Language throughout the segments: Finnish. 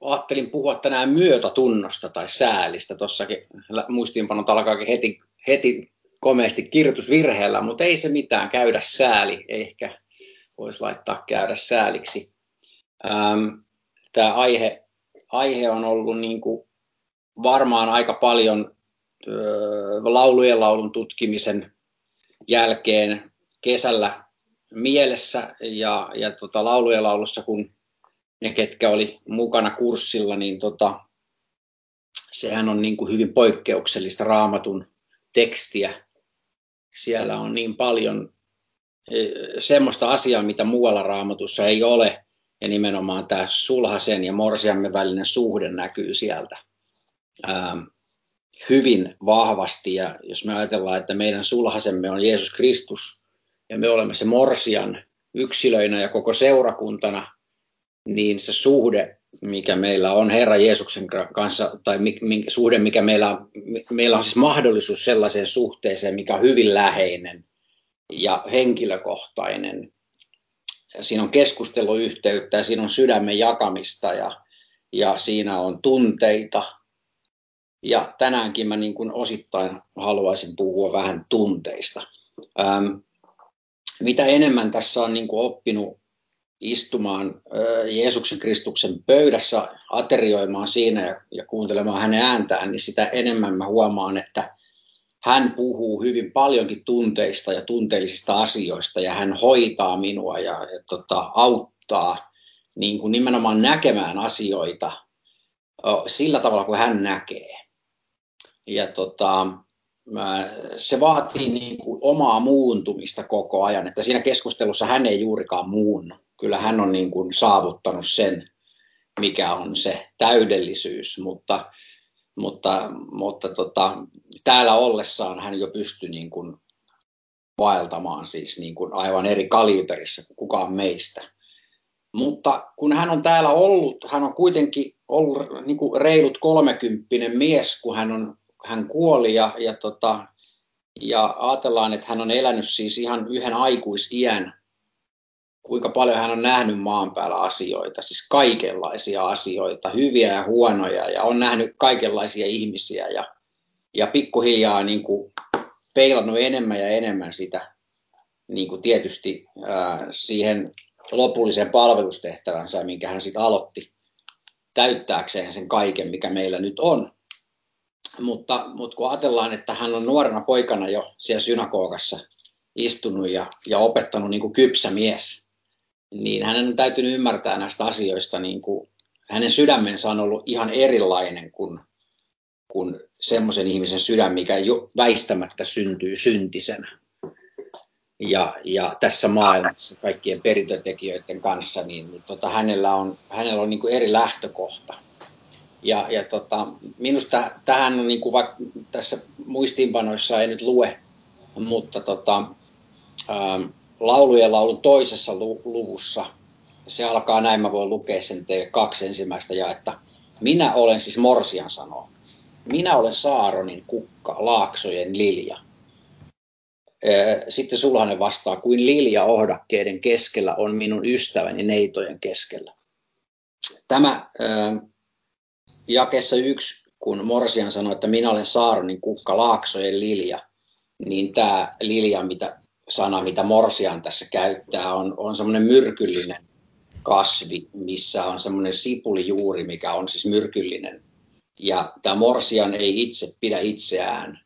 ajattelin puhua tänään myötätunnosta tai säälistä. Tuossakin muistiinpanot alkaakin heti, heti komeasti kirjoitusvirheellä, mutta ei se mitään, käydä sääli. Ehkä voisi laittaa käydä sääliksi. Ähm, Tämä aihe, aihe on ollut niin kuin varmaan aika paljon laulujen laulun tutkimisen jälkeen kesällä mielessä ja, ja tota, laulujen laulussa, kun ne, ketkä oli mukana kurssilla, niin tota, sehän on niin kuin hyvin poikkeuksellista raamatun tekstiä. Siellä on niin paljon e, semmoista asiaa, mitä muualla raamatussa ei ole, ja nimenomaan tämä sulhasen ja morsiamme välinen suhde näkyy sieltä ähm, hyvin vahvasti. Ja jos me ajatellaan, että meidän sulhasemme on Jeesus Kristus, ja me olemme se morsian yksilöinä ja koko seurakuntana, niin se suhde, mikä meillä on Herra Jeesuksen kanssa, tai minkä, suhde, mikä meillä, meillä on siis mahdollisuus sellaiseen suhteeseen, mikä on hyvin läheinen ja henkilökohtainen. Siinä on keskusteluyhteyttä ja siinä on sydämen jakamista ja, ja siinä on tunteita. Ja tänäänkin mä niin kuin osittain haluaisin puhua vähän tunteista. Ähm, mitä enemmän tässä on niin kuin oppinut istumaan Jeesuksen Kristuksen pöydässä, aterioimaan siinä ja, kuuntelemaan hänen ääntään, niin sitä enemmän mä huomaan, että hän puhuu hyvin paljonkin tunteista ja tunteellisista asioista ja hän hoitaa minua ja, ja tota, auttaa niin kuin nimenomaan näkemään asioita sillä tavalla kuin hän näkee. Ja tota, se vaatii niin kuin omaa muuntumista koko ajan, että siinä keskustelussa hän ei juurikaan muunnu. Kyllä hän on niin kuin saavuttanut sen, mikä on se täydellisyys, mutta, mutta, mutta tota, täällä ollessaan hän jo pystyi niin kuin vaeltamaan siis niin kuin aivan eri kaliberissa kuin kukaan meistä. Mutta kun hän on täällä ollut, hän on kuitenkin ollut niin kuin reilut kolmekymppinen mies, kun hän on hän kuoli ja, ja, tota, ja ajatellaan, että hän on elänyt siis ihan yhden aikuisiän, kuinka paljon hän on nähnyt maan päällä asioita, siis kaikenlaisia asioita, hyviä ja huonoja, ja on nähnyt kaikenlaisia ihmisiä, ja, ja pikkuhiljaa niin kuin peilannut enemmän ja enemmän sitä niin kuin tietysti ää, siihen lopulliseen palvelustehtävänsä, minkä hän sitten aloitti täyttääkseen sen kaiken, mikä meillä nyt on. Mutta, mutta kun ajatellaan, että hän on nuorena poikana jo siellä synagogassa istunut ja, ja opettanut niin kuin kypsä mies, niin hänen on täytynyt ymmärtää näistä asioista, niin kuin, hänen sydämensä on ollut ihan erilainen kuin, kuin semmoisen ihmisen sydän, mikä jo väistämättä syntyy syntisenä. Ja, ja tässä maailmassa kaikkien perintötekijöiden kanssa, niin, niin tota, hänellä on, hänellä on niin kuin eri lähtökohta. Ja, ja tota, minusta tähän on, niin kuin vaikka tässä muistiinpanoissa ei nyt lue, mutta tota, ää, laulujen laulun toisessa luvussa, se alkaa näin, mä voin lukea sen teille kaksi ensimmäistä jaetta. Minä olen siis Morsian sanoo. Minä olen Saaronin kukka, laaksojen lilja. Sitten sulhanen vastaa, kuin lilja ohdakkeiden keskellä on minun ystäväni neitojen keskellä. Tämä jakeessa yksi, kun Morsian sanoi, että minä olen Saaronin kukka, laaksojen lilja, niin tämä lilja, mitä, sana, mitä Morsian tässä käyttää, on, on semmoinen myrkyllinen kasvi, missä on semmoinen sipulijuuri, mikä on siis myrkyllinen. Ja tämä Morsian ei itse pidä itseään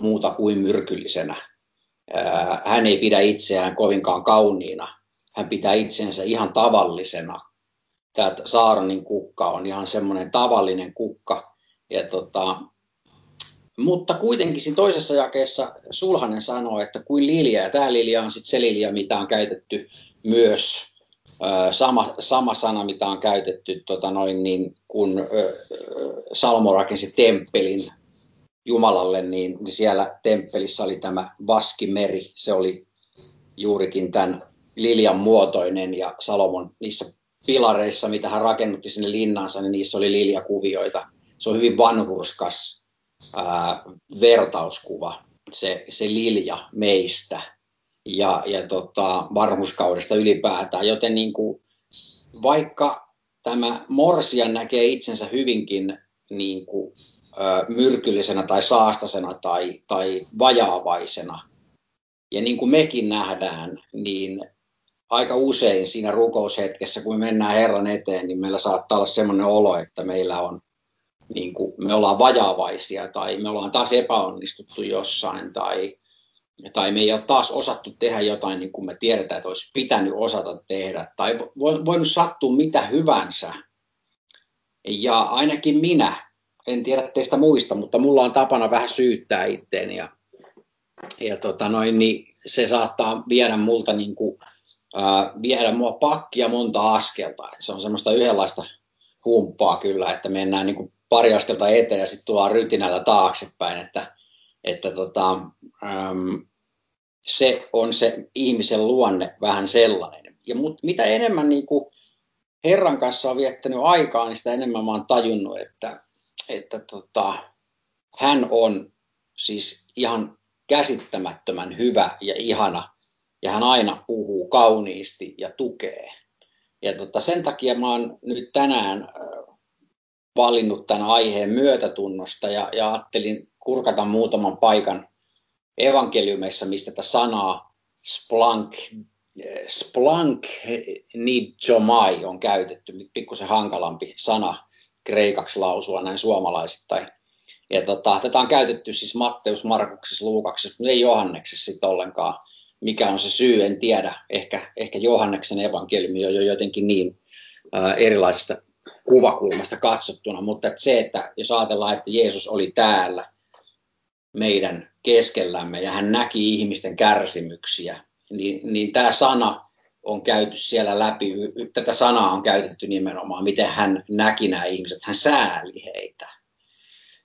muuta kuin myrkyllisenä. Hän ei pidä itseään kovinkaan kauniina. Hän pitää itsensä ihan tavallisena tämä Saaronin kukka on ihan semmoinen tavallinen kukka. Ja tota, mutta kuitenkin siinä toisessa jakeessa Sulhanen sanoo, että kuin lilja, ja tämä lilja on sitten se lilja, mitä on käytetty myös, sama, sama sana, mitä on käytetty, tota noin, niin, kun Salmo rakensi temppelin Jumalalle, niin, siellä temppelissä oli tämä vaskimeri, se oli juurikin tämän liljan muotoinen, ja Salomon niissä pilareissa, mitä hän rakennutti sinne linnansa, niin niissä oli liljakuvioita. Se on hyvin vanhurskas ää, vertauskuva, se, se lilja meistä ja, ja tota, vanhuskaudesta ylipäätään. Joten niin kuin, vaikka tämä Morsia näkee itsensä hyvinkin niin kuin, ö, myrkyllisenä tai saastasena tai, tai vajaavaisena. Ja niin kuin mekin nähdään, niin aika usein siinä rukoushetkessä, kun me mennään Herran eteen, niin meillä saattaa olla sellainen olo, että meillä on, niin kuin, me ollaan vajaavaisia tai me ollaan taas epäonnistuttu jossain tai, tai me ei ole taas osattu tehdä jotain niin kuin me tiedetään, että olisi pitänyt osata tehdä tai voinut sattua mitä hyvänsä. Ja ainakin minä, en tiedä teistä muista, mutta mulla on tapana vähän syyttää itteeni ja, ja tota noin, niin se saattaa viedä multa niin kuin, viedä mua pakkia monta askelta. Et se on semmoista yhdenlaista humppaa kyllä, että mennään niin kuin pari askelta eteen ja sitten tullaan rytinällä taaksepäin, että, että tota, äm, se on se ihmisen luonne vähän sellainen. Ja mut, mitä enemmän niin kuin Herran kanssa on viettänyt aikaa, niin sitä enemmän mä oon tajunnut, että, että tota, hän on siis ihan käsittämättömän hyvä ja ihana ja hän aina puhuu kauniisti ja tukee. Ja tota, sen takia mä oon nyt tänään valinnut tämän aiheen myötätunnosta ja, ja ajattelin kurkata muutaman paikan evankeliumeissa, mistä tätä sanaa splank, splank nidjomai on käytetty, pikkusen hankalampi sana kreikaksi lausua näin suomalaisittain. Ja tota, tätä on käytetty siis Matteus, Markuksessa, Luukaksessa, mutta ei Johanneksessa sitten ollenkaan mikä on se syy, en tiedä. Ehkä, ehkä Johanneksen evankeliumi on jo jotenkin niin ää, erilaisesta kuvakulmasta katsottuna, mutta että se, että jos ajatellaan, että Jeesus oli täällä meidän keskellämme ja hän näki ihmisten kärsimyksiä, niin, niin tämä sana on käyty siellä läpi, tätä sanaa on käytetty nimenomaan, miten hän näki nämä ihmiset, hän sääli heitä.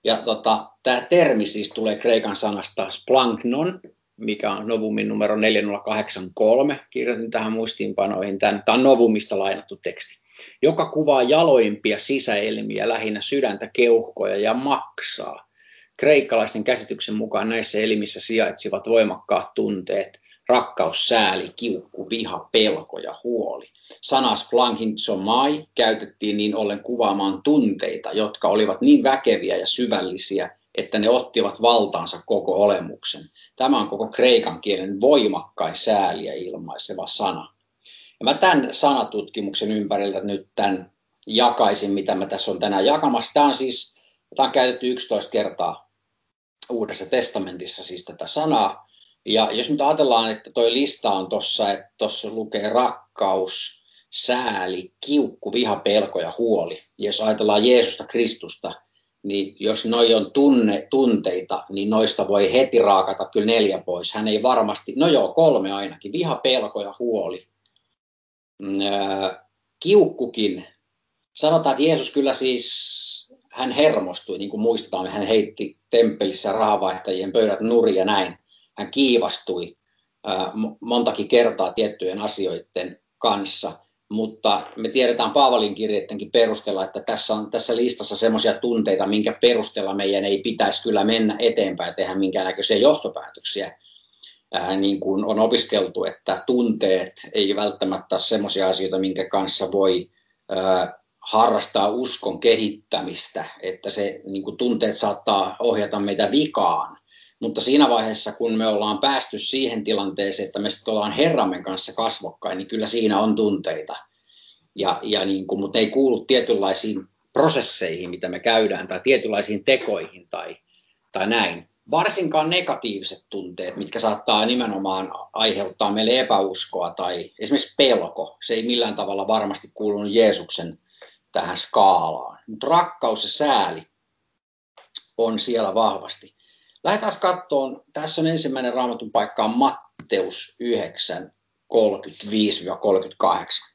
Ja tota, tämä termi siis tulee kreikan sanasta splanknon, mikä on Novumin numero 4083. Kirjoitin tähän muistiinpanoihin. Tämä on Novumista lainattu teksti, joka kuvaa jaloimpia sisäelmiä, lähinnä sydäntä, keuhkoja ja maksaa. Kreikkalaisten käsityksen mukaan näissä elimissä sijaitsivat voimakkaat tunteet, rakkaus, sääli, kiukku, viha, pelko ja huoli. Sana splankintsomai käytettiin niin ollen kuvaamaan tunteita, jotka olivat niin väkeviä ja syvällisiä, että ne ottivat valtaansa koko olemuksen. Tämä on koko kreikan kielen voimakkain sääliä ilmaiseva sana. Ja mä tämän sanatutkimuksen ympäriltä nyt tämän jakaisin, mitä mä tässä on tänään jakamassa. Tämä on siis, tämä on käytetty 11 kertaa Uudessa testamentissa siis tätä sanaa. Ja jos nyt ajatellaan, että tuo lista on tuossa, että tuossa lukee rakkaus, sääli, kiukku, viha, pelko ja huoli. Ja jos ajatellaan Jeesusta Kristusta, niin jos noi on tunne, tunteita, niin noista voi heti raakata kyllä neljä pois. Hän ei varmasti, no joo, kolme ainakin, viha, pelko ja huoli. Mm, kiukkukin. Sanotaan, että Jeesus kyllä siis, hän hermostui, niin kuin muistetaan, hän heitti temppelissä rahavaihtajien pöydät nurin ja näin. Hän kiivastui montakin kertaa tiettyjen asioiden kanssa – mutta me tiedetään Paavalin kirjeidenkin perusteella, että tässä on tässä listassa semmoisia tunteita, minkä perusteella meidän ei pitäisi kyllä mennä eteenpäin ja tehdä minkäännäköisiä johtopäätöksiä. Ää, niin kuin on opiskeltu, että tunteet ei välttämättä ole semmoisia asioita, minkä kanssa voi ää, harrastaa uskon kehittämistä, että se niin kuin tunteet saattaa ohjata meitä vikaan. Mutta siinä vaiheessa, kun me ollaan päästy siihen tilanteeseen, että me sitten ollaan Herramme kanssa kasvokkain, niin kyllä siinä on tunteita. Ja, ja niin kuin, mutta ne ei kuulu tietynlaisiin prosesseihin, mitä me käydään, tai tietynlaisiin tekoihin tai, tai näin. Varsinkaan negatiiviset tunteet, mitkä saattaa nimenomaan aiheuttaa meille epäuskoa tai esimerkiksi pelko. Se ei millään tavalla varmasti kuulunut Jeesuksen tähän skaalaan. Mutta rakkaus ja sääli on siellä vahvasti. Lähdetään katsomaan, tässä on ensimmäinen raamatun paikka on Matteus 9, 35-38.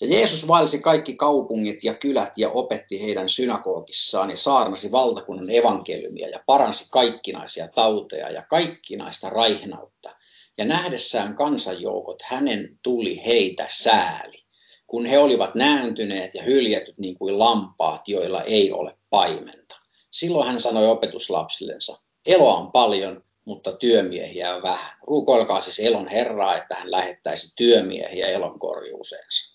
Ja Jeesus vaelsi kaikki kaupungit ja kylät ja opetti heidän synagogissaan ja saarnasi valtakunnan evankeliumia ja paransi kaikkinaisia tauteja ja kaikkinaista raihnautta. Ja nähdessään kansanjoukot hänen tuli heitä sääli, kun he olivat nääntyneet ja hyljetyt niin kuin lampaat, joilla ei ole paimenta. Silloin hän sanoi opetuslapsillensa, Eloa on paljon, mutta työmiehiä on vähän. Rukoilkaa siis elon Herraa, että hän lähettäisi työmiehiä elon korjuuseensa.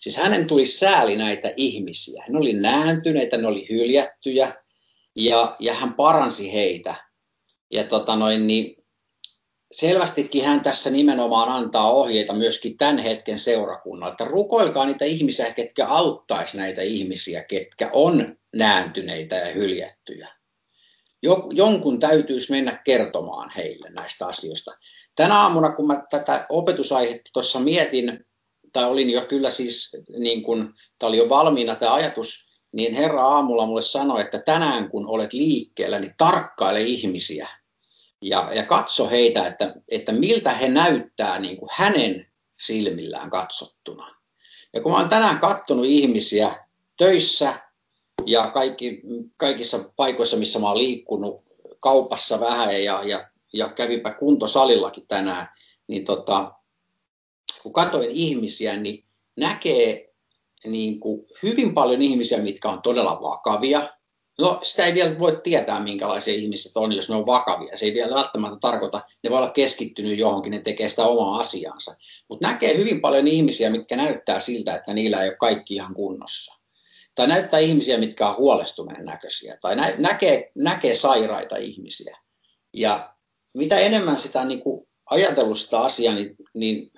Siis hänen tuli sääli näitä ihmisiä. Ne oli nääntyneitä, ne oli hyljättyjä ja, ja hän paransi heitä. Ja tota noin, niin selvästikin hän tässä nimenomaan antaa ohjeita myöskin tämän hetken seurakunnalle, että rukoilkaa niitä ihmisiä, ketkä auttaisi näitä ihmisiä, ketkä on nääntyneitä ja hyljättyjä. Jonkun täytyisi mennä kertomaan heille näistä asioista. Tänä aamuna, kun mä tätä opetusaihetta tuossa mietin, tai olin jo kyllä siis, niin kun, tämä oli jo valmiina tämä ajatus, niin Herra aamulla mulle sanoi, että tänään kun olet liikkeellä, niin tarkkaile ihmisiä ja, ja katso heitä, että, että miltä he näyttää niin kuin hänen silmillään katsottuna. Ja kun mä olen tänään katsonut ihmisiä töissä ja kaikki, kaikissa paikoissa, missä mä olen liikkunut, kaupassa vähän ja, ja, ja kävipä kuntosalillakin tänään, niin tota, kun katsoin ihmisiä, niin näkee niin kuin hyvin paljon ihmisiä, mitkä on todella vakavia. No sitä ei vielä voi tietää, minkälaisia ihmiset on, jos ne on vakavia. Se ei vielä välttämättä tarkoita, ne voi olla keskittynyt johonkin, ne tekee sitä omaa asiansa. Mutta näkee hyvin paljon ihmisiä, mitkä näyttää siltä, että niillä ei ole kaikki ihan kunnossa. Tai näyttää ihmisiä, mitkä on huolestuneen näköisiä. Tai nä- näkee, näkee sairaita ihmisiä. Ja mitä enemmän sitä niin kuin ajatellut sitä asiaa, niin, niin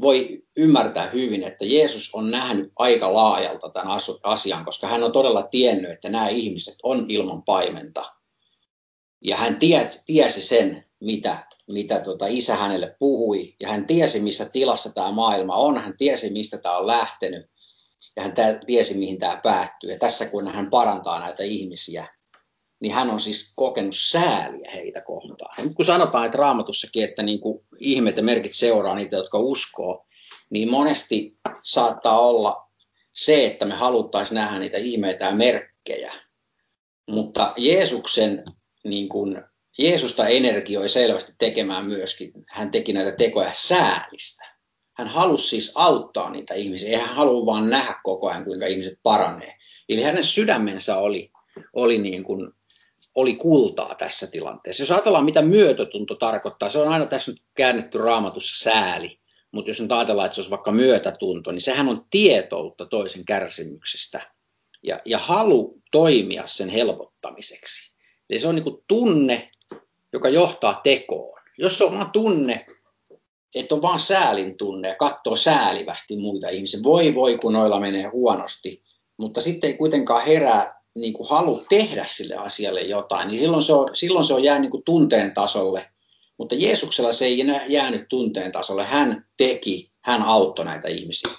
voi ymmärtää hyvin, että Jeesus on nähnyt aika laajalta tämän asian, koska hän on todella tiennyt, että nämä ihmiset on ilman paimenta. Ja hän tiesi, sen, mitä, mitä tota isä hänelle puhui, ja hän tiesi, missä tilassa tämä maailma on, hän tiesi, mistä tämä on lähtenyt, ja hän tiesi, mihin tämä päättyy. Ja tässä kun hän parantaa näitä ihmisiä, niin hän on siis kokenut sääliä heitä kohtaan. Ja kun sanotaan, että raamatussakin, että niin kuin ihmeet ja merkit seuraa niitä, jotka uskoo, niin monesti saattaa olla se, että me haluttaisiin nähdä niitä ihmeitä ja merkkejä. Mutta Jeesuksen, niin kuin, Jeesusta energioi selvästi tekemään myöskin, hän teki näitä tekoja säälistä. Hän halusi siis auttaa niitä ihmisiä, ei hän halua vaan nähdä koko ajan, kuinka ihmiset paranee. Eli hänen sydämensä oli, oli niin kuin oli kultaa tässä tilanteessa. Jos ajatellaan, mitä myötätunto tarkoittaa, se on aina tässä nyt käännetty raamatussa sääli, mutta jos nyt ajatellaan, että se olisi vaikka myötätunto, niin sehän on tietoutta toisen kärsimyksestä ja, ja halu toimia sen helpottamiseksi. Eli se on niin tunne, joka johtaa tekoon. Jos se on vaan tunne, että on vaan säälin tunne ja katsoo säälivästi muita ihmisiä, voi voi kun noilla menee huonosti, mutta sitten ei kuitenkaan herää niin kuin halu tehdä sille asialle jotain, niin silloin se on, silloin se on jäänyt niin kuin tunteen tasolle. Mutta Jeesuksella se ei enää jäänyt tunteen tasolle. Hän teki, hän auttoi näitä ihmisiä.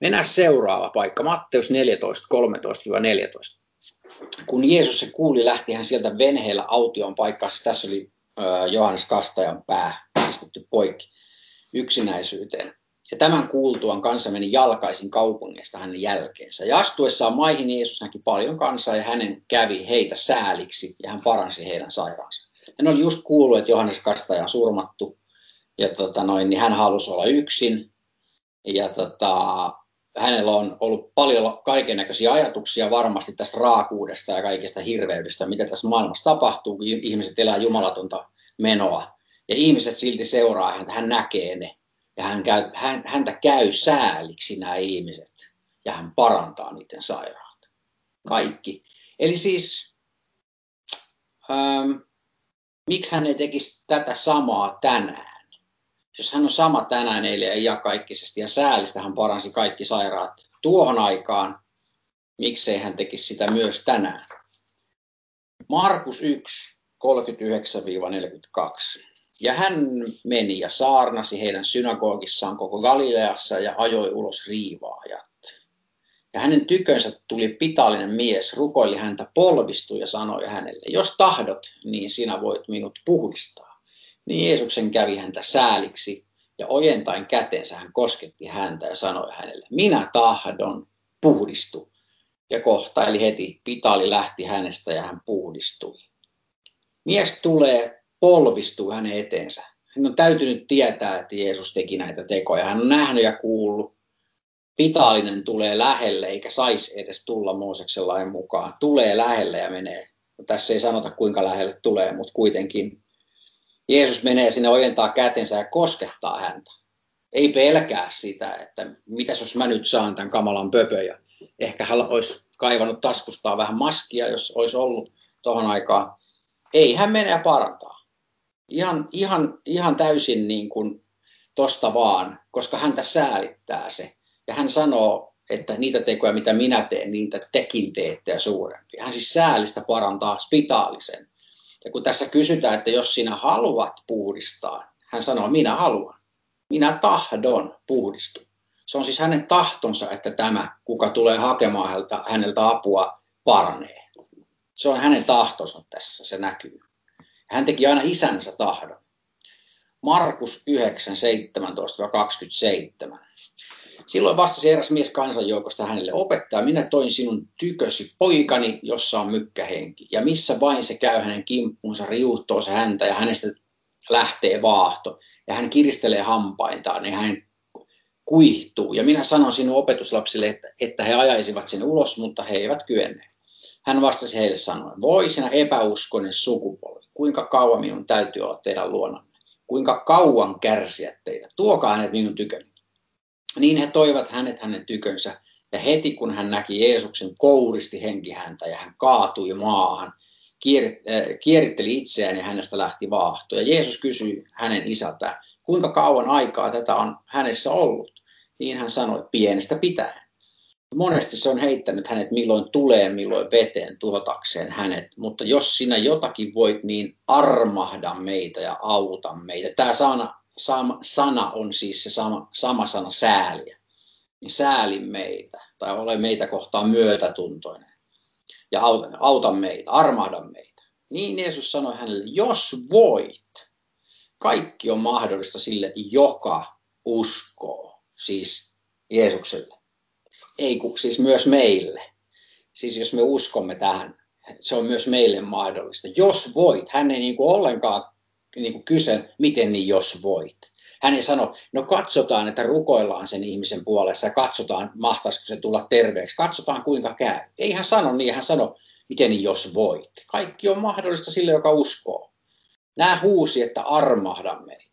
Mennään seuraava paikka, Matteus 14, 13-14. Kun Jeesus se kuuli, lähti hän sieltä venheellä aution paikkaan. Tässä oli Johannes Kastajan pää pistetty poikki yksinäisyyteen. Ja tämän kuultuaan kansa meni jalkaisin kaupungista hänen jälkeensä. Ja astuessaan maihin Jeesus näki paljon kansaa ja hänen kävi heitä sääliksi ja hän paransi heidän sairaansa. Hän oli just kuullut, että Johannes Kastaja on surmattu ja tota noin, niin hän halusi olla yksin. Ja tota, hänellä on ollut paljon kaiken näköisiä ajatuksia varmasti tästä raakuudesta ja kaikesta hirveydestä, mitä tässä maailmassa tapahtuu, kun ihmiset elää jumalatonta menoa. Ja ihmiset silti seuraa häntä, hän näkee ne ja hän käy, hän, häntä käy sääliksi nämä ihmiset ja hän parantaa niiden sairaat. Kaikki. Eli siis, ähm, miksi hän ei tekisi tätä samaa tänään? Jos hän on sama tänään eilen ja iankaikkisesti ja säällistä hän paransi kaikki sairaat tuohon aikaan, miksei hän tekisi sitä myös tänään? Markus 1, 39-42. Ja hän meni ja saarnasi heidän synagogissaan koko Galileassa ja ajoi ulos riivaajat. Ja hänen tykönsä tuli pitallinen mies, rukoili häntä, polvistui ja sanoi hänelle, jos tahdot, niin sinä voit minut puhdistaa. Niin Jeesuksen kävi häntä sääliksi ja ojentain kätensä hän kosketti häntä ja sanoi hänelle, minä tahdon, puhdistu. Ja kohta, eli heti pitali lähti hänestä ja hän puhdistui. Mies tulee polvistuu hänen eteensä. Hän on täytynyt tietää, että Jeesus teki näitä tekoja. Hän on nähnyt ja kuullut. Pitaalinen tulee lähelle, eikä saisi edes tulla Mooseksen lain mukaan. Tulee lähelle ja menee. Tässä ei sanota, kuinka lähelle tulee, mutta kuitenkin Jeesus menee sinne ojentaa kätensä ja koskettaa häntä. ei pelkää sitä, että mitäs jos mä nyt saan tämän kamalan pöpö. Ja ehkä hän olisi kaivannut taskustaan vähän maskia, jos olisi ollut tuohon aikaan. Ei, hän menee parantaa. Ihan, ihan, ihan täysin niin kuin tosta vaan, koska häntä säälittää se. Ja hän sanoo, että niitä tekoja, mitä minä teen, niitä tekin teette ja suurempia. Hän siis säälistä parantaa spitaalisen. Ja kun tässä kysytään, että jos sinä haluat puhdistaa, hän sanoo, minä haluan. Minä tahdon puhdistua. Se on siis hänen tahtonsa, että tämä, kuka tulee hakemaan häneltä, häneltä apua, paranee. Se on hänen tahtonsa tässä, se näkyy. Hän teki aina isänsä tahdon. Markus 9, 17-27. Silloin vastasi eräs mies kansanjoukosta hänelle, opettaja, minä toin sinun tykösi poikani, jossa on mykkähenki. Ja missä vain se käy hänen kimppuunsa, riuhtoo se häntä ja hänestä lähtee vaahto. Ja hän kiristelee hampaitaan ja hän kuihtuu. Ja minä sanon sinun opetuslapsille, että, että he ajaisivat sen ulos, mutta he eivät kyenneet. Hän vastasi heille sanoen, voi sinä epäuskoinen sukupolvi, kuinka kauan minun täytyy olla teidän luonanne, kuinka kauan kärsiä teitä, tuokaa hänet minun tyköni. Niin he toivat hänet hänen tykönsä, ja heti kun hän näki Jeesuksen, kouristi henki häntä, ja hän kaatui maahan, äh, kieritteli itseään, ja hänestä lähti vaahto. Ja Jeesus kysyi hänen isältään, kuinka kauan aikaa tätä on hänessä ollut? Niin hän sanoi, pienestä pitäen. Monesti se on heittänyt hänet milloin tulee, milloin veteen tuotakseen hänet, mutta jos sinä jotakin voit, niin armahda meitä ja auta meitä. Tämä sana, sama, sana on siis se sama, sama sana sääliä. Niin sääli meitä tai ole meitä kohtaan myötätuntoinen ja auta, auta meitä, armahda meitä. Niin Jeesus sanoi hänelle, jos voit, kaikki on mahdollista sille, joka uskoo, siis Jeesukselle. Ei siis myös meille. Siis jos me uskomme tähän, se on myös meille mahdollista. Jos voit, hän ei niin kuin ollenkaan niin kuin kysy, miten niin jos voit. Hän ei sano, no katsotaan, että rukoillaan sen ihmisen puolessa ja katsotaan, mahtaisiko se tulla terveeksi. Katsotaan, kuinka käy. Ei hän sano niin, hän sano, miten niin jos voit. Kaikki on mahdollista sille, joka uskoo. Nämä huusi, että armahda meitä.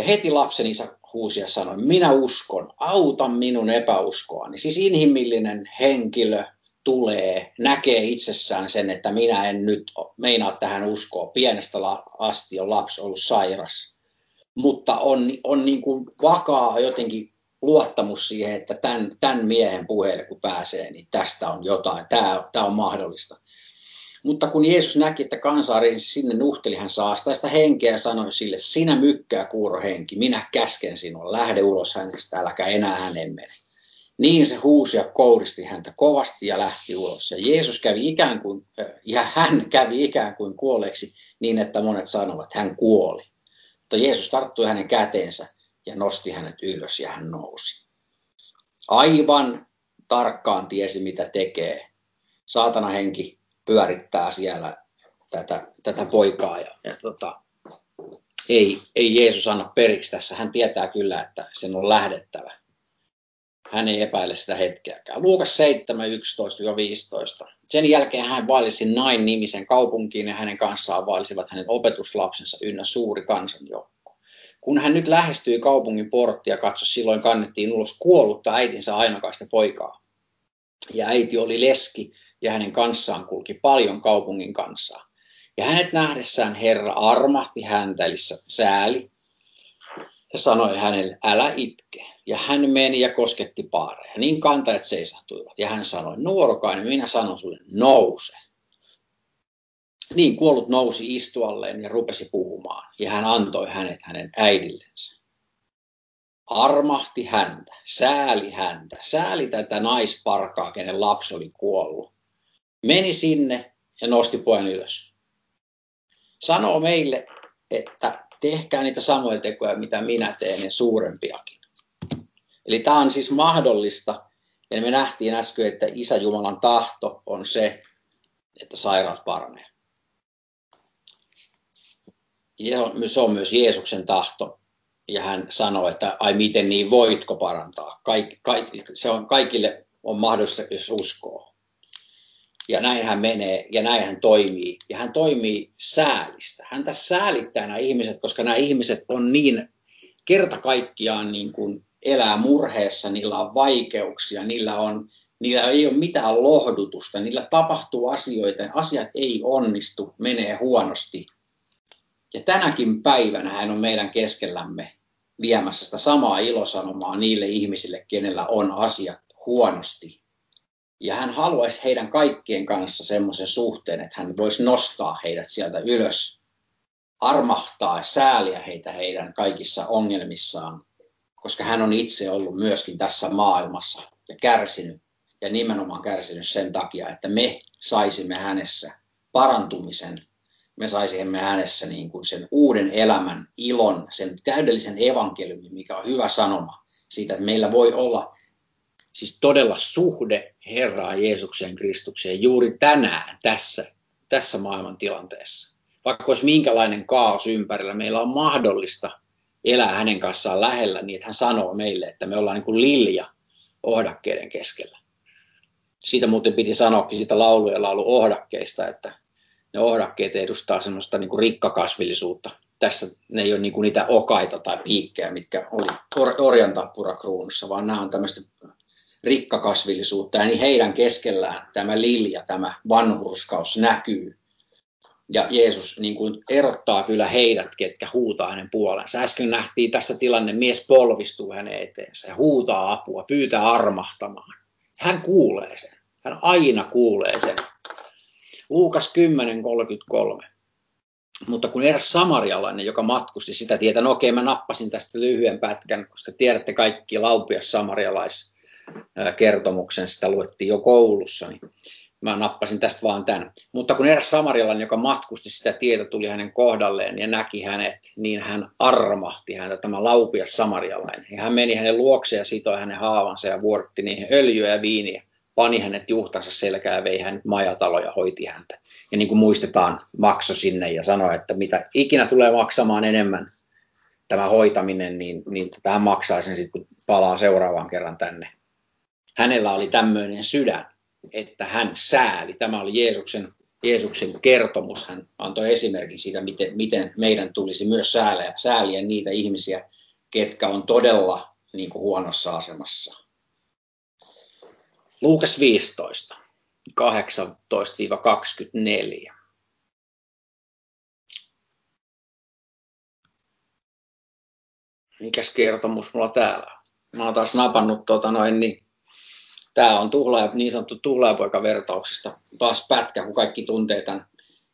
Ja heti lapsen isä huusi ja sanoi, minä uskon, auta minun epäuskoani. Siis inhimillinen henkilö tulee, näkee itsessään sen, että minä en nyt meinaa tähän uskoa. Pienestä asti on lapsi ollut sairas. Mutta on, on niin kuin vakaa jotenkin luottamus siihen, että tämän, tämän miehen puheelle kun pääsee, niin tästä on jotain, tämä, tämä on mahdollista. Mutta kun Jeesus näki, että kansa sinne nuhteli, hän saastaista henkeä ja sanoi sille, sinä mykkää kuuro henki, minä käsken sinua, lähde ulos hänestä, äläkä enää hänen mene. Niin se huusi ja kouristi häntä kovasti ja lähti ulos. Ja Jeesus kävi ikään kuin, ja hän kävi ikään kuin kuolleeksi niin, että monet sanovat, että hän kuoli. Mutta Jeesus tarttui hänen käteensä ja nosti hänet ylös ja hän nousi. Aivan tarkkaan tiesi, mitä tekee. Saatana henki pyörittää siellä tätä, tätä poikaa. Ja, ja tota, ei, ei Jeesus anna periksi tässä. Hän tietää kyllä, että sen on lähdettävä. Hän ei epäile sitä hetkeäkään. Luukas 7, 11-15. Sen jälkeen hän vaelisi Nain nimisen kaupunkiin ja hänen kanssaan vaelisivat hänen opetuslapsensa ynnä suuri kansanjoukko. Kun hän nyt lähestyi kaupungin porttia, katso silloin kannettiin ulos kuollutta äitinsä ainokaista poikaa. Ja äiti oli leski ja hänen kanssaan kulki paljon kaupungin kansaa. Ja hänet nähdessään Herra armahti häntä, eli sääli, ja sanoi hänelle, älä itke. Ja hän meni ja kosketti paareja. Niin kantajat seisahtuivat. Ja hän sanoi, nuorokainen, minä sanon sulle, nouse. Niin kuollut nousi istualleen ja rupesi puhumaan. Ja hän antoi hänet hänen äidillensä. Armahti häntä, sääli häntä, sääli tätä naisparkaa, kenen lapsi oli kuollut meni sinne ja nosti pojan ylös. Sanoo meille, että tehkää niitä samoja tekoja, mitä minä teen, ja suurempiakin. Eli tämä on siis mahdollista. Ja me nähtiin äsken, että Isä Jumalan tahto on se, että sairaat paranee. Se on myös Jeesuksen tahto. Ja hän sanoi, että ai miten niin voitko parantaa. Kaik, kaik, se on, kaikille on mahdollista, jos uskoo. Ja näin hän menee ja näin hän toimii. Ja hän toimii säälistä. Häntä säälittää nämä ihmiset, koska nämä ihmiset on niin kerta kaikkiaan niin kuin elää murheessa, niillä on vaikeuksia, niillä, on, niillä ei ole mitään lohdutusta, niillä tapahtuu asioita, asiat ei onnistu, menee huonosti. Ja tänäkin päivänä hän on meidän keskellämme viemässä sitä samaa ilosanomaa niille ihmisille, kenellä on asiat huonosti. Ja hän haluaisi heidän kaikkien kanssa semmoisen suhteen, että hän voisi nostaa heidät sieltä ylös, armahtaa, sääliä heitä heidän kaikissa ongelmissaan, koska hän on itse ollut myöskin tässä maailmassa ja kärsinyt, ja nimenomaan kärsinyt sen takia, että me saisimme hänessä parantumisen, me saisimme hänessä niin kuin sen uuden elämän, ilon, sen täydellisen evankeliumin, mikä on hyvä sanoma siitä, että meillä voi olla siis todella suhde Herraan Jeesukseen Kristukseen juuri tänään tässä, tässä maailman tilanteessa. Vaikka olisi minkälainen kaos ympärillä, meillä on mahdollista elää hänen kanssaan lähellä niin, että hän sanoo meille, että me ollaan niin kuin lilja ohdakkeiden keskellä. Siitä muuten piti sanoakin siitä laulujen laulu ohdakkeista, että ne ohdakkeet edustaa semmoista niin kuin rikkakasvillisuutta. Tässä ne ei ole niin kuin niitä okaita tai piikkejä, mitkä oli orjan tappurakruunussa, vaan nämä on tämmöistä rikkakasvillisuutta ja niin heidän keskellään tämä lilja, tämä vanhurskaus näkyy. Ja Jeesus niin kuin erottaa kyllä heidät, ketkä huutaa hänen puolensa. Äsken nähtiin tässä tilanne, mies polvistuu hänen eteensä ja huutaa apua, pyytää armahtamaan. Hän kuulee sen. Hän aina kuulee sen. Luukas 10.33. Mutta kun eräs samarialainen, joka matkusti sitä tietä, no okei, mä nappasin tästä lyhyen pätkän, koska tiedätte kaikki laupias samarialais kertomuksen, sitä luettiin jo koulussa, niin mä nappasin tästä vaan tämän. Mutta kun eräs samarialainen, joka matkusti sitä tietä, tuli hänen kohdalleen ja näki hänet, niin hän armahti häntä, tämä laupias samarialainen. Ja hän meni hänen luokseen ja sitoi hänen haavansa ja vuorotti niihin öljyä ja viiniä pani hänet juhtansa selkää ja vei hänet majataloja ja hoiti häntä. Ja niin kuin muistetaan, makso sinne ja sanoi, että mitä ikinä tulee maksamaan enemmän tämä hoitaminen, niin, niin tähän maksaa sen sitten, kun palaa seuraavan kerran tänne. Hänellä oli tämmöinen sydän, että hän sääli. Tämä oli Jeesuksen, Jeesuksen kertomus. Hän antoi esimerkin siitä, miten, miten meidän tulisi myös sääliä, sääliä niitä ihmisiä, ketkä on todella niin kuin huonossa asemassa. Luukas 15, 18-24. Mikäs kertomus mulla täällä? Mä oon taas napannut tuota noin, niin tämä on tuhlaaja, niin sanottu tuhlaajapoika-vertauksesta. Taas pätkä, kun kaikki tuntee tämän,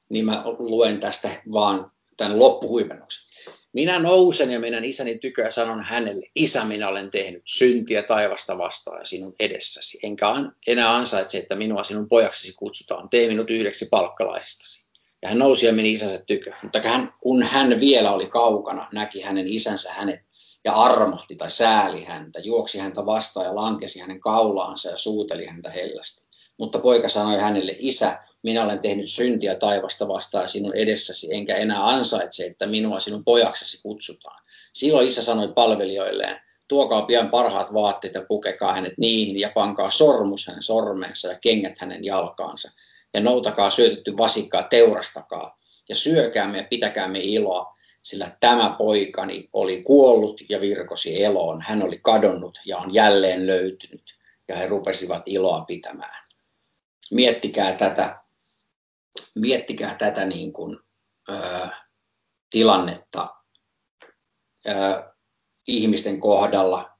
niin mä luen tästä vaan tämän loppuhuimennuksen. Minä nousen ja menen isäni tykö ja sanon hänelle, isä minä olen tehnyt syntiä taivasta vastaan sinun edessäsi. Enkä enää ansaitse, että minua sinun pojaksesi kutsutaan. Tee minut yhdeksi palkkalaisistasi. Ja hän nousi ja meni isänsä tykö. Mutta hän, kun hän vielä oli kaukana, näki hänen isänsä hänet ja armahti tai sääli häntä, juoksi häntä vastaan ja lankesi hänen kaulaansa ja suuteli häntä hellästi. Mutta poika sanoi hänelle, isä, minä olen tehnyt syntiä taivasta vastaan sinun edessäsi, enkä enää ansaitse, että minua sinun pojaksesi kutsutaan. Silloin isä sanoi palvelijoilleen, tuokaa pian parhaat vaatteet ja pukekaa hänet niihin ja pankaa sormus hänen sormensa ja kengät hänen jalkaansa. Ja noutakaa syötetty vasikkaa, teurastakaa ja syökäämme ja pitäkäämme iloa, sillä tämä poikani oli kuollut ja virkosi eloon. Hän oli kadonnut ja on jälleen löytynyt. Ja he rupesivat iloa pitämään miettikää tätä, miettikää tätä niin kuin, ö, tilannetta ö, ihmisten kohdalla,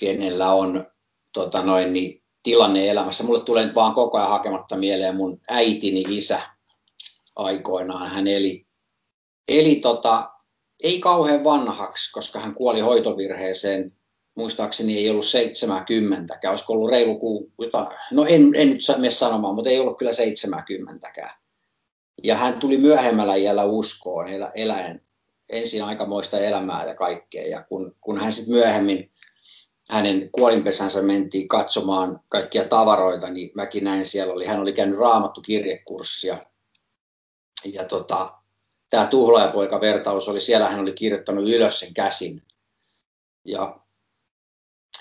kenellä on tota noin, niin, tilanne elämässä. Mulle tulee nyt vaan koko ajan hakematta mieleen mun äitini isä aikoinaan. Hän eli, eli tota, ei kauhean vanhaksi, koska hän kuoli hoitovirheeseen muistaakseni ei ollut 70, olisiko ollut reilu kuu, no en, en nyt mene sanomaan, mutta ei ollut kyllä 70. Ja hän tuli myöhemmällä iällä uskoon, elä, eläen ensin aikamoista elämää ja kaikkea. Ja kun, kun hän sitten myöhemmin hänen kuolinpesänsä mentiin katsomaan kaikkia tavaroita, niin mäkin näin siellä oli, hän oli käynyt raamattu kirjekurssia. Ja tota, tämä tuhlaajapoika-vertaus oli, siellä hän oli kirjoittanut ylös sen käsin. Ja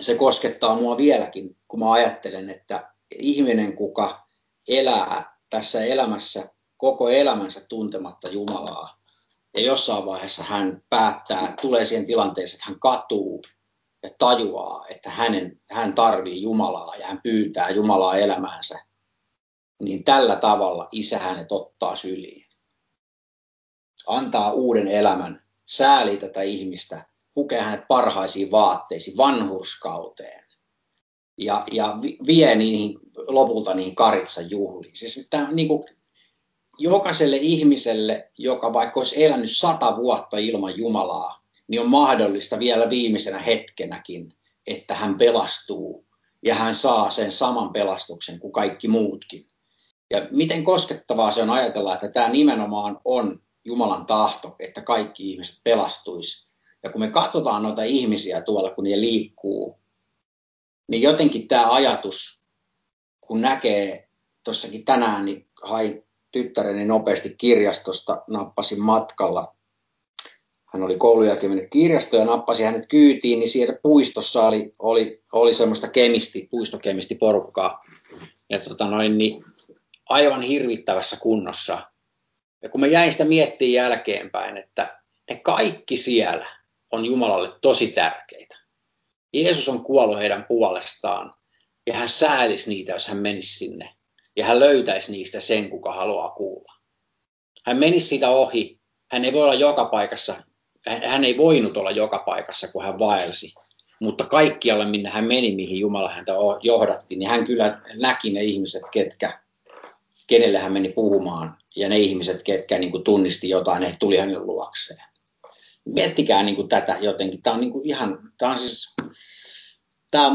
se koskettaa mua vieläkin, kun mä ajattelen, että ihminen, kuka elää tässä elämässä koko elämänsä tuntematta Jumalaa, Ja jossain vaiheessa hän päättää, tulee siihen tilanteeseen, että hän katuu ja tajuaa, että hänen, hän tarvii Jumalaa ja hän pyytää Jumalaa elämäänsä. Niin tällä tavalla isä hänet ottaa syliin. Antaa uuden elämän, sääli tätä ihmistä, pukee hänet parhaisiin vaatteisiin, vanhurskauteen ja, ja vie niihin, lopulta niihin karitsan juhliin. Siis tämä, niin kuin, jokaiselle ihmiselle, joka vaikka olisi elänyt sata vuotta ilman Jumalaa, niin on mahdollista vielä viimeisenä hetkenäkin, että hän pelastuu ja hän saa sen saman pelastuksen kuin kaikki muutkin. Ja miten koskettavaa se on ajatella, että tämä nimenomaan on Jumalan tahto, että kaikki ihmiset pelastuisi. Ja kun me katsotaan noita ihmisiä tuolla, kun ne liikkuu, niin jotenkin tämä ajatus, kun näkee tuossakin tänään, niin hain tyttäreni nopeasti kirjastosta, nappasin matkalla. Hän oli koulun jälkeen mennyt kirjastoon ja nappasi hänet kyytiin, niin siellä puistossa oli, oli, oli semmoista kemisti, puistokemistiporukkaa. Ja tota noin, niin aivan hirvittävässä kunnossa. Ja kun mä jäin sitä miettimään jälkeenpäin, että ne kaikki siellä on Jumalalle tosi tärkeitä. Jeesus on kuollut heidän puolestaan ja hän säälisi niitä, jos hän menisi sinne. Ja hän löytäisi niistä sen, kuka haluaa kuulla. Hän menisi siitä ohi. Hän ei voi olla joka paikassa. Hän ei voinut olla joka paikassa, kun hän vaelsi. Mutta kaikkialle, minne hän meni, mihin Jumala häntä johdatti, niin hän kyllä näki ne ihmiset, ketkä, kenelle hän meni puhumaan. Ja ne ihmiset, ketkä niin kuin tunnisti jotain, he tuli hänen luokseen miettikää niin kuin tätä jotenkin. Tämä on niin kuin ihan, tämä on siis, tämä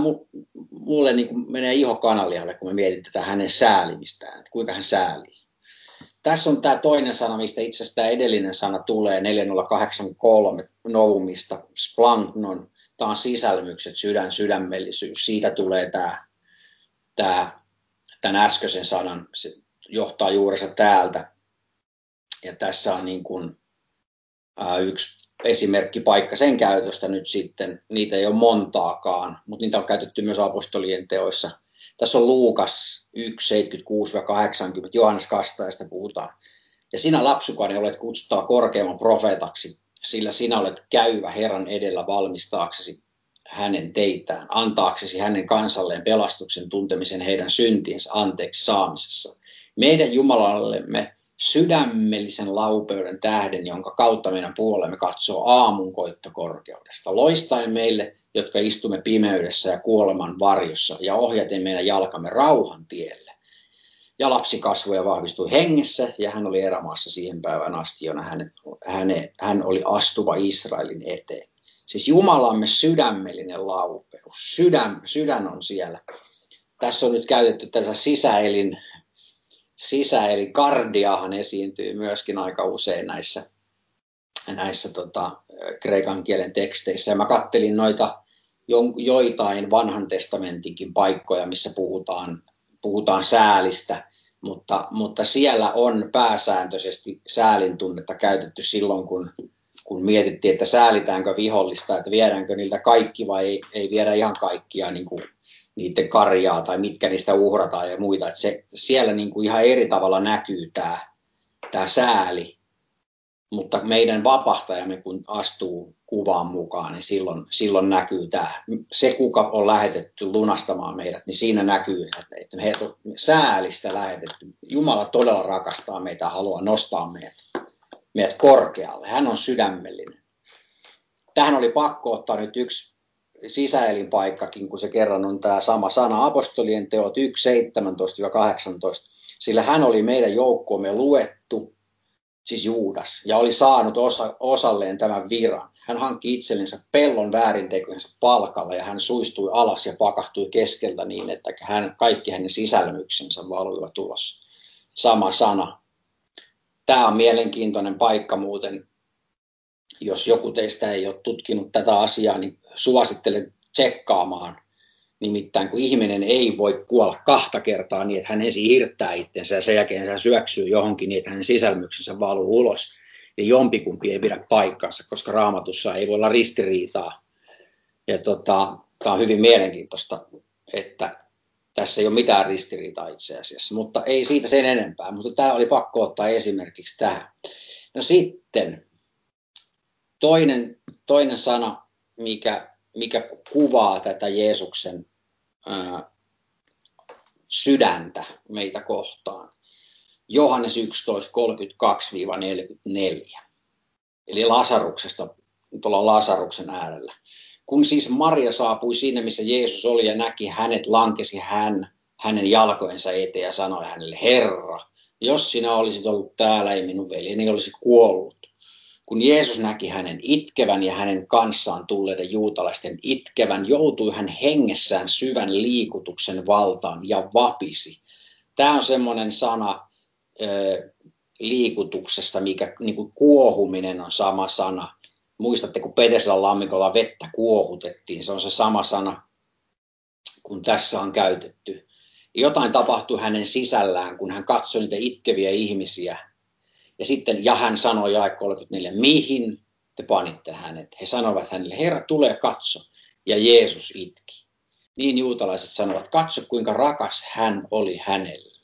mulle niin kuin menee iho kanalialle, kun me mietin tätä hänen säälimistään, että kuinka hän säälii. Tässä on tämä toinen sana, mistä itse asiassa tämä edellinen sana tulee, 4083 Novumista, splanknon, tämä on sisälmykset, sydän, sydämellisyys. Siitä tulee tämä, tämä tämän äskeisen sanan, johtaa juurensa täältä. Ja tässä on niin kuin, ää, yksi esimerkkipaikka sen käytöstä nyt sitten. Niitä ei ole montaakaan, mutta niitä on käytetty myös apostolien teoissa. Tässä on Luukas 1, 76-80, Johannes Kastajasta puhutaan. Ja sinä lapsukainen olet kutsuttaa korkeamman profeetaksi, sillä sinä olet käyvä Herran edellä valmistaaksesi hänen teitään, antaaksesi hänen kansalleen pelastuksen tuntemisen heidän syntiensä anteeksi saamisessa. Meidän Jumalallemme sydämellisen laupeuden tähden, jonka kautta meidän puolemme katsoo aamun koittokorkeudesta. Loistaen meille, jotka istumme pimeydessä ja kuoleman varjossa, ja ohjaten meidän jalkamme rauhan tielle. Ja lapsi kasvoi ja vahvistui hengessä, ja hän oli erämaassa siihen päivän asti, jona hän, hän, hän oli astuva Israelin eteen. Siis Jumalamme sydämellinen laupeus. Sydän, sydän on siellä. Tässä on nyt käytetty tässä sisäelin sisä, eli kardiahan esiintyy myöskin aika usein näissä, näissä tota, kreikan kielen teksteissä. Ja mä kattelin noita jo, joitain vanhan testamentinkin paikkoja, missä puhutaan, puhutaan säälistä, mutta, mutta siellä on pääsääntöisesti säälin tunnetta käytetty silloin, kun, kun mietittiin, että säälitäänkö vihollista, että viedäänkö niiltä kaikki vai ei, ei viedä ihan kaikkia niin kuin niiden karjaa tai mitkä niistä uhrataan ja muita. Että se, siellä niin kuin ihan eri tavalla näkyy tämä, tämä sääli, mutta meidän vapahtajamme kun astuu kuvaan mukaan, niin silloin, silloin näkyy tämä. Se, kuka on lähetetty lunastamaan meidät, niin siinä näkyy, että me säälistä lähetetty. Jumala todella rakastaa meitä haluaa nostaa meidät, meidät korkealle. Hän on sydämellinen. Tähän oli pakko ottaa nyt yksi sisäelinpaikkakin, kun se kerran on tämä sama sana, apostolien teot 1, 17-18, sillä hän oli meidän joukkoomme luettu, siis Juudas, ja oli saanut osa, osalleen tämän viran. Hän hankki itsellensä pellon väärintekojensa palkalla ja hän suistui alas ja pakahtui keskeltä niin, että hän, kaikki hänen sisälmyksensä valuivat ulos. Sama sana. Tämä on mielenkiintoinen paikka muuten jos joku teistä ei ole tutkinut tätä asiaa, niin suosittelen tsekkaamaan. Nimittäin kun ihminen ei voi kuolla kahta kertaa niin, että hän ensin hirttää itsensä ja sen jälkeen hän syöksyy johonkin niin, että hänen sisälmyksensä valuu ulos. Ja jompikumpi ei pidä paikkaansa, koska raamatussa ei voi olla ristiriitaa. Ja tota, tämä on hyvin mielenkiintoista, että tässä ei ole mitään ristiriitaa itse asiassa, mutta ei siitä sen enempää. Mutta tämä oli pakko ottaa esimerkiksi tähän. No sitten toinen, toinen sana, mikä, mikä kuvaa tätä Jeesuksen ää, sydäntä meitä kohtaan. Johannes 11, 32-44. Eli Lasaruksesta, ollaan Lasaruksen äärellä. Kun siis Maria saapui sinne, missä Jeesus oli ja näki hänet, lankesi hän hänen jalkojensa eteen ja sanoi hänelle, Herra, jos sinä olisit ollut täällä, ei minun veljeni olisi kuollut. Kun Jeesus näki hänen itkevän ja hänen kanssaan tulleiden juutalaisten itkevän, joutui hän hengessään syvän liikutuksen valtaan ja vapisi. Tämä on semmoinen sana liikutuksesta, mikä niin kuin kuohuminen on sama sana. Muistatte, kun Peteslän lammikolla vettä kuohutettiin, se on se sama sana, kun tässä on käytetty. Jotain tapahtui hänen sisällään, kun hän katsoi niitä itkeviä ihmisiä. Ja sitten, ja hän sanoi jae 34, mihin te panitte hänet? He sanoivat hänelle, Herra, tule katso. Ja Jeesus itki. Niin juutalaiset sanovat, katso kuinka rakas hän oli hänelle.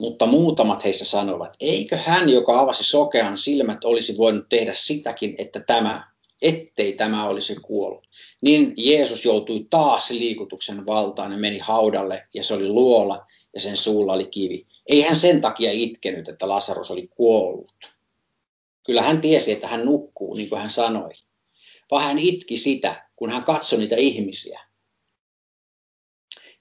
Mutta muutamat heistä sanovat, eikö hän, joka avasi sokean silmät, olisi voinut tehdä sitäkin, että tämä, ettei tämä olisi kuollut. Niin Jeesus joutui taas liikutuksen valtaan ja meni haudalle ja se oli luola ja sen suulla oli kivi. Ei hän sen takia itkenyt, että Lasarus oli kuollut. Kyllä hän tiesi, että hän nukkuu, niin kuin hän sanoi. Vaan hän itki sitä, kun hän katsoi niitä ihmisiä.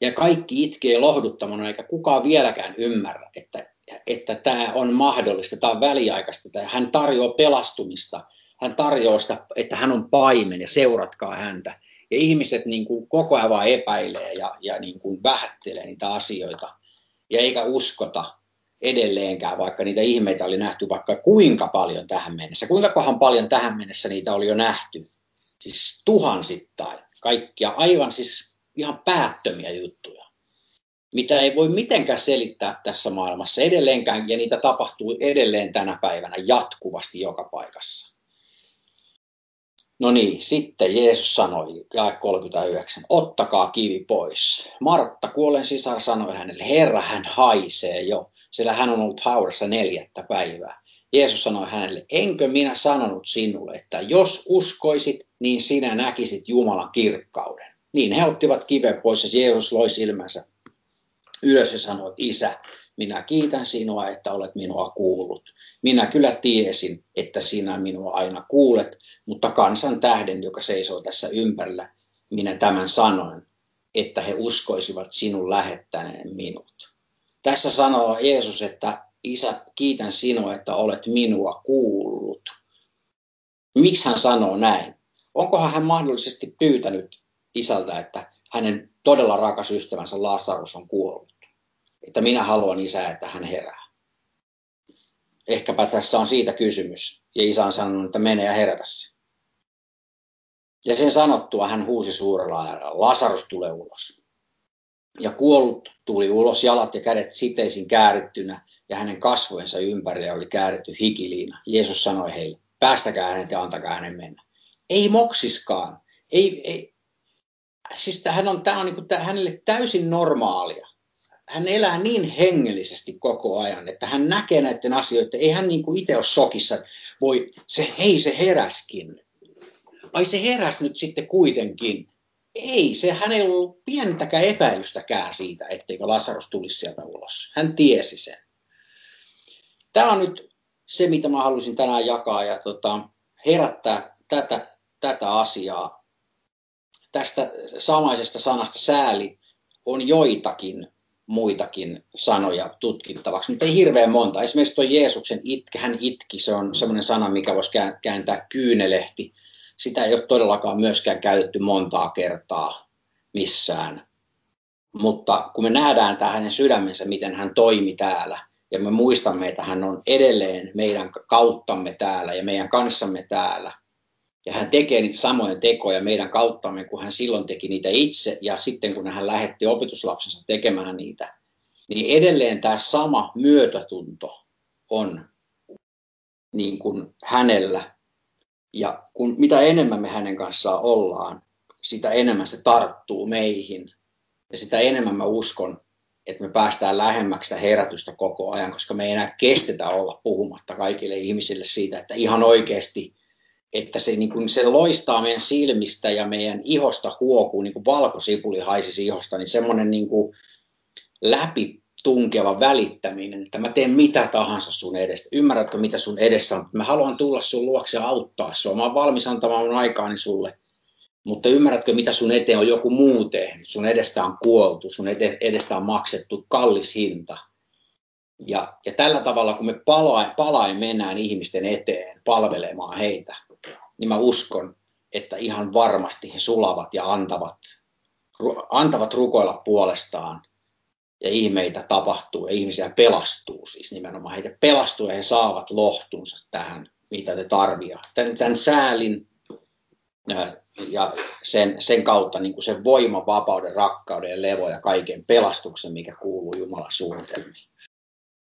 Ja kaikki itkee lohduttamana, eikä kukaan vieläkään ymmärrä, että, että tämä on mahdollista, tämä on väliaikaista. Hän tarjoaa pelastumista hän tarjoaa sitä, että hän on paimen ja seuratkaa häntä. Ja ihmiset niin kuin koko ajan vaan epäilee ja, ja niin kuin vähättelee niitä asioita. Ja eikä uskota edelleenkään, vaikka niitä ihmeitä oli nähty vaikka kuinka paljon tähän mennessä. Kuinka kohan paljon tähän mennessä niitä oli jo nähty. Siis tuhansittain kaikkia, aivan siis ihan päättömiä juttuja, mitä ei voi mitenkään selittää tässä maailmassa edelleenkään, ja niitä tapahtuu edelleen tänä päivänä jatkuvasti joka paikassa. No niin, sitten Jeesus sanoi, jae 39, ottakaa kivi pois. Martta, kuolen sisar, sanoi hänelle, Herra, hän haisee jo, sillä hän on ollut haudassa neljättä päivää. Jeesus sanoi hänelle, enkö minä sanonut sinulle, että jos uskoisit, niin sinä näkisit Jumalan kirkkauden. Niin he ottivat kiven pois ja Jeesus loi silmänsä ylös ja sanoi, isä, minä kiitän sinua, että olet minua kuullut. Minä kyllä tiesin, että sinä minua aina kuulet, mutta kansan tähden, joka seisoo tässä ympärillä, minä tämän sanoin, että he uskoisivat sinun lähettäneen minut. Tässä sanoo Jeesus, että Isä, kiitän sinua, että olet minua kuullut. Miksi hän sanoo näin? Onkohan hän mahdollisesti pyytänyt isältä, että hänen todella rakas ystävänsä Lasarus on kuollut? Että minä haluan isä, että hän herää. Ehkäpä tässä on siitä kysymys. Ja isä on sanonut, että mene ja herätä se. Ja sen sanottua hän huusi suurella äärellä, Lasarus tulee ulos. Ja kuollut tuli ulos, jalat ja kädet siteisin käärittynä, ja hänen kasvojensa ympärillä oli kääritty hikiliina. Jeesus sanoi heille, päästäkää hänet ja antakaa hänen mennä. Ei moksiskaan. Ei, ei. Siis hän on, tämä on niin kuin, hänelle täysin normaalia. Hän elää niin hengellisesti koko ajan, että hän näkee näiden asioiden. Ei hän niin kuin itse ole shokissa, voi, se, hei se heräskin ai se heräs nyt sitten kuitenkin. Ei, se hän ei ollut pientäkään epäilystäkään siitä, etteikö Lasarus tulisi sieltä ulos. Hän tiesi sen. Tämä on nyt se, mitä mä halusin tänään jakaa ja tota, herättää tätä, tätä asiaa. Tästä samaisesta sanasta sääli on joitakin muitakin sanoja tutkittavaksi, mutta ei hirveän monta. Esimerkiksi tuo Jeesuksen itke, hän itki, se on semmoinen sana, mikä voisi kääntää kyynelehti sitä ei ole todellakaan myöskään käytetty montaa kertaa missään. Mutta kun me nähdään tämä hänen sydämensä, miten hän toimi täällä, ja me muistamme, että hän on edelleen meidän kauttamme täällä ja meidän kanssamme täällä, ja hän tekee niitä samoja tekoja meidän kauttamme, kun hän silloin teki niitä itse, ja sitten kun hän lähetti opetuslapsensa tekemään niitä, niin edelleen tämä sama myötätunto on niin kuin hänellä ja kun mitä enemmän me hänen kanssaan ollaan, sitä enemmän se tarttuu meihin. Ja sitä enemmän mä uskon, että me päästään lähemmäksi sitä herätystä koko ajan, koska me ei enää kestetä olla puhumatta kaikille ihmisille siitä, että ihan oikeasti että se, niin kuin, se loistaa meidän silmistä ja meidän ihosta huokuu, niin kuin valkosipuli haisisi ihosta, niin semmoinen niin kuin läpi tunkeva välittäminen, että mä teen mitä tahansa sun edestä. Ymmärrätkö, mitä sun edessä on? Mä haluan tulla sun luokse ja auttaa sua. Mä oon valmis antamaan mun aikaani sulle. Mutta ymmärrätkö, mitä sun eteen on joku muu tehnyt? Sun edestä on kuoltu, sun edestä on maksettu kallis hinta. Ja, ja tällä tavalla, kun me palain, palain mennään ihmisten eteen palvelemaan heitä, niin mä uskon, että ihan varmasti he sulavat ja antavat, antavat rukoilla puolestaan ja ihmeitä tapahtuu ja ihmisiä pelastuu siis nimenomaan. Heitä pelastuu ja he saavat lohtunsa tähän, mitä te tarvitsevat. Tämän, tämän säälin ja sen, sen kautta niin kuin sen voiman, vapauden, rakkauden ja levo ja kaiken pelastuksen, mikä kuuluu Jumalan suunnitelmiin.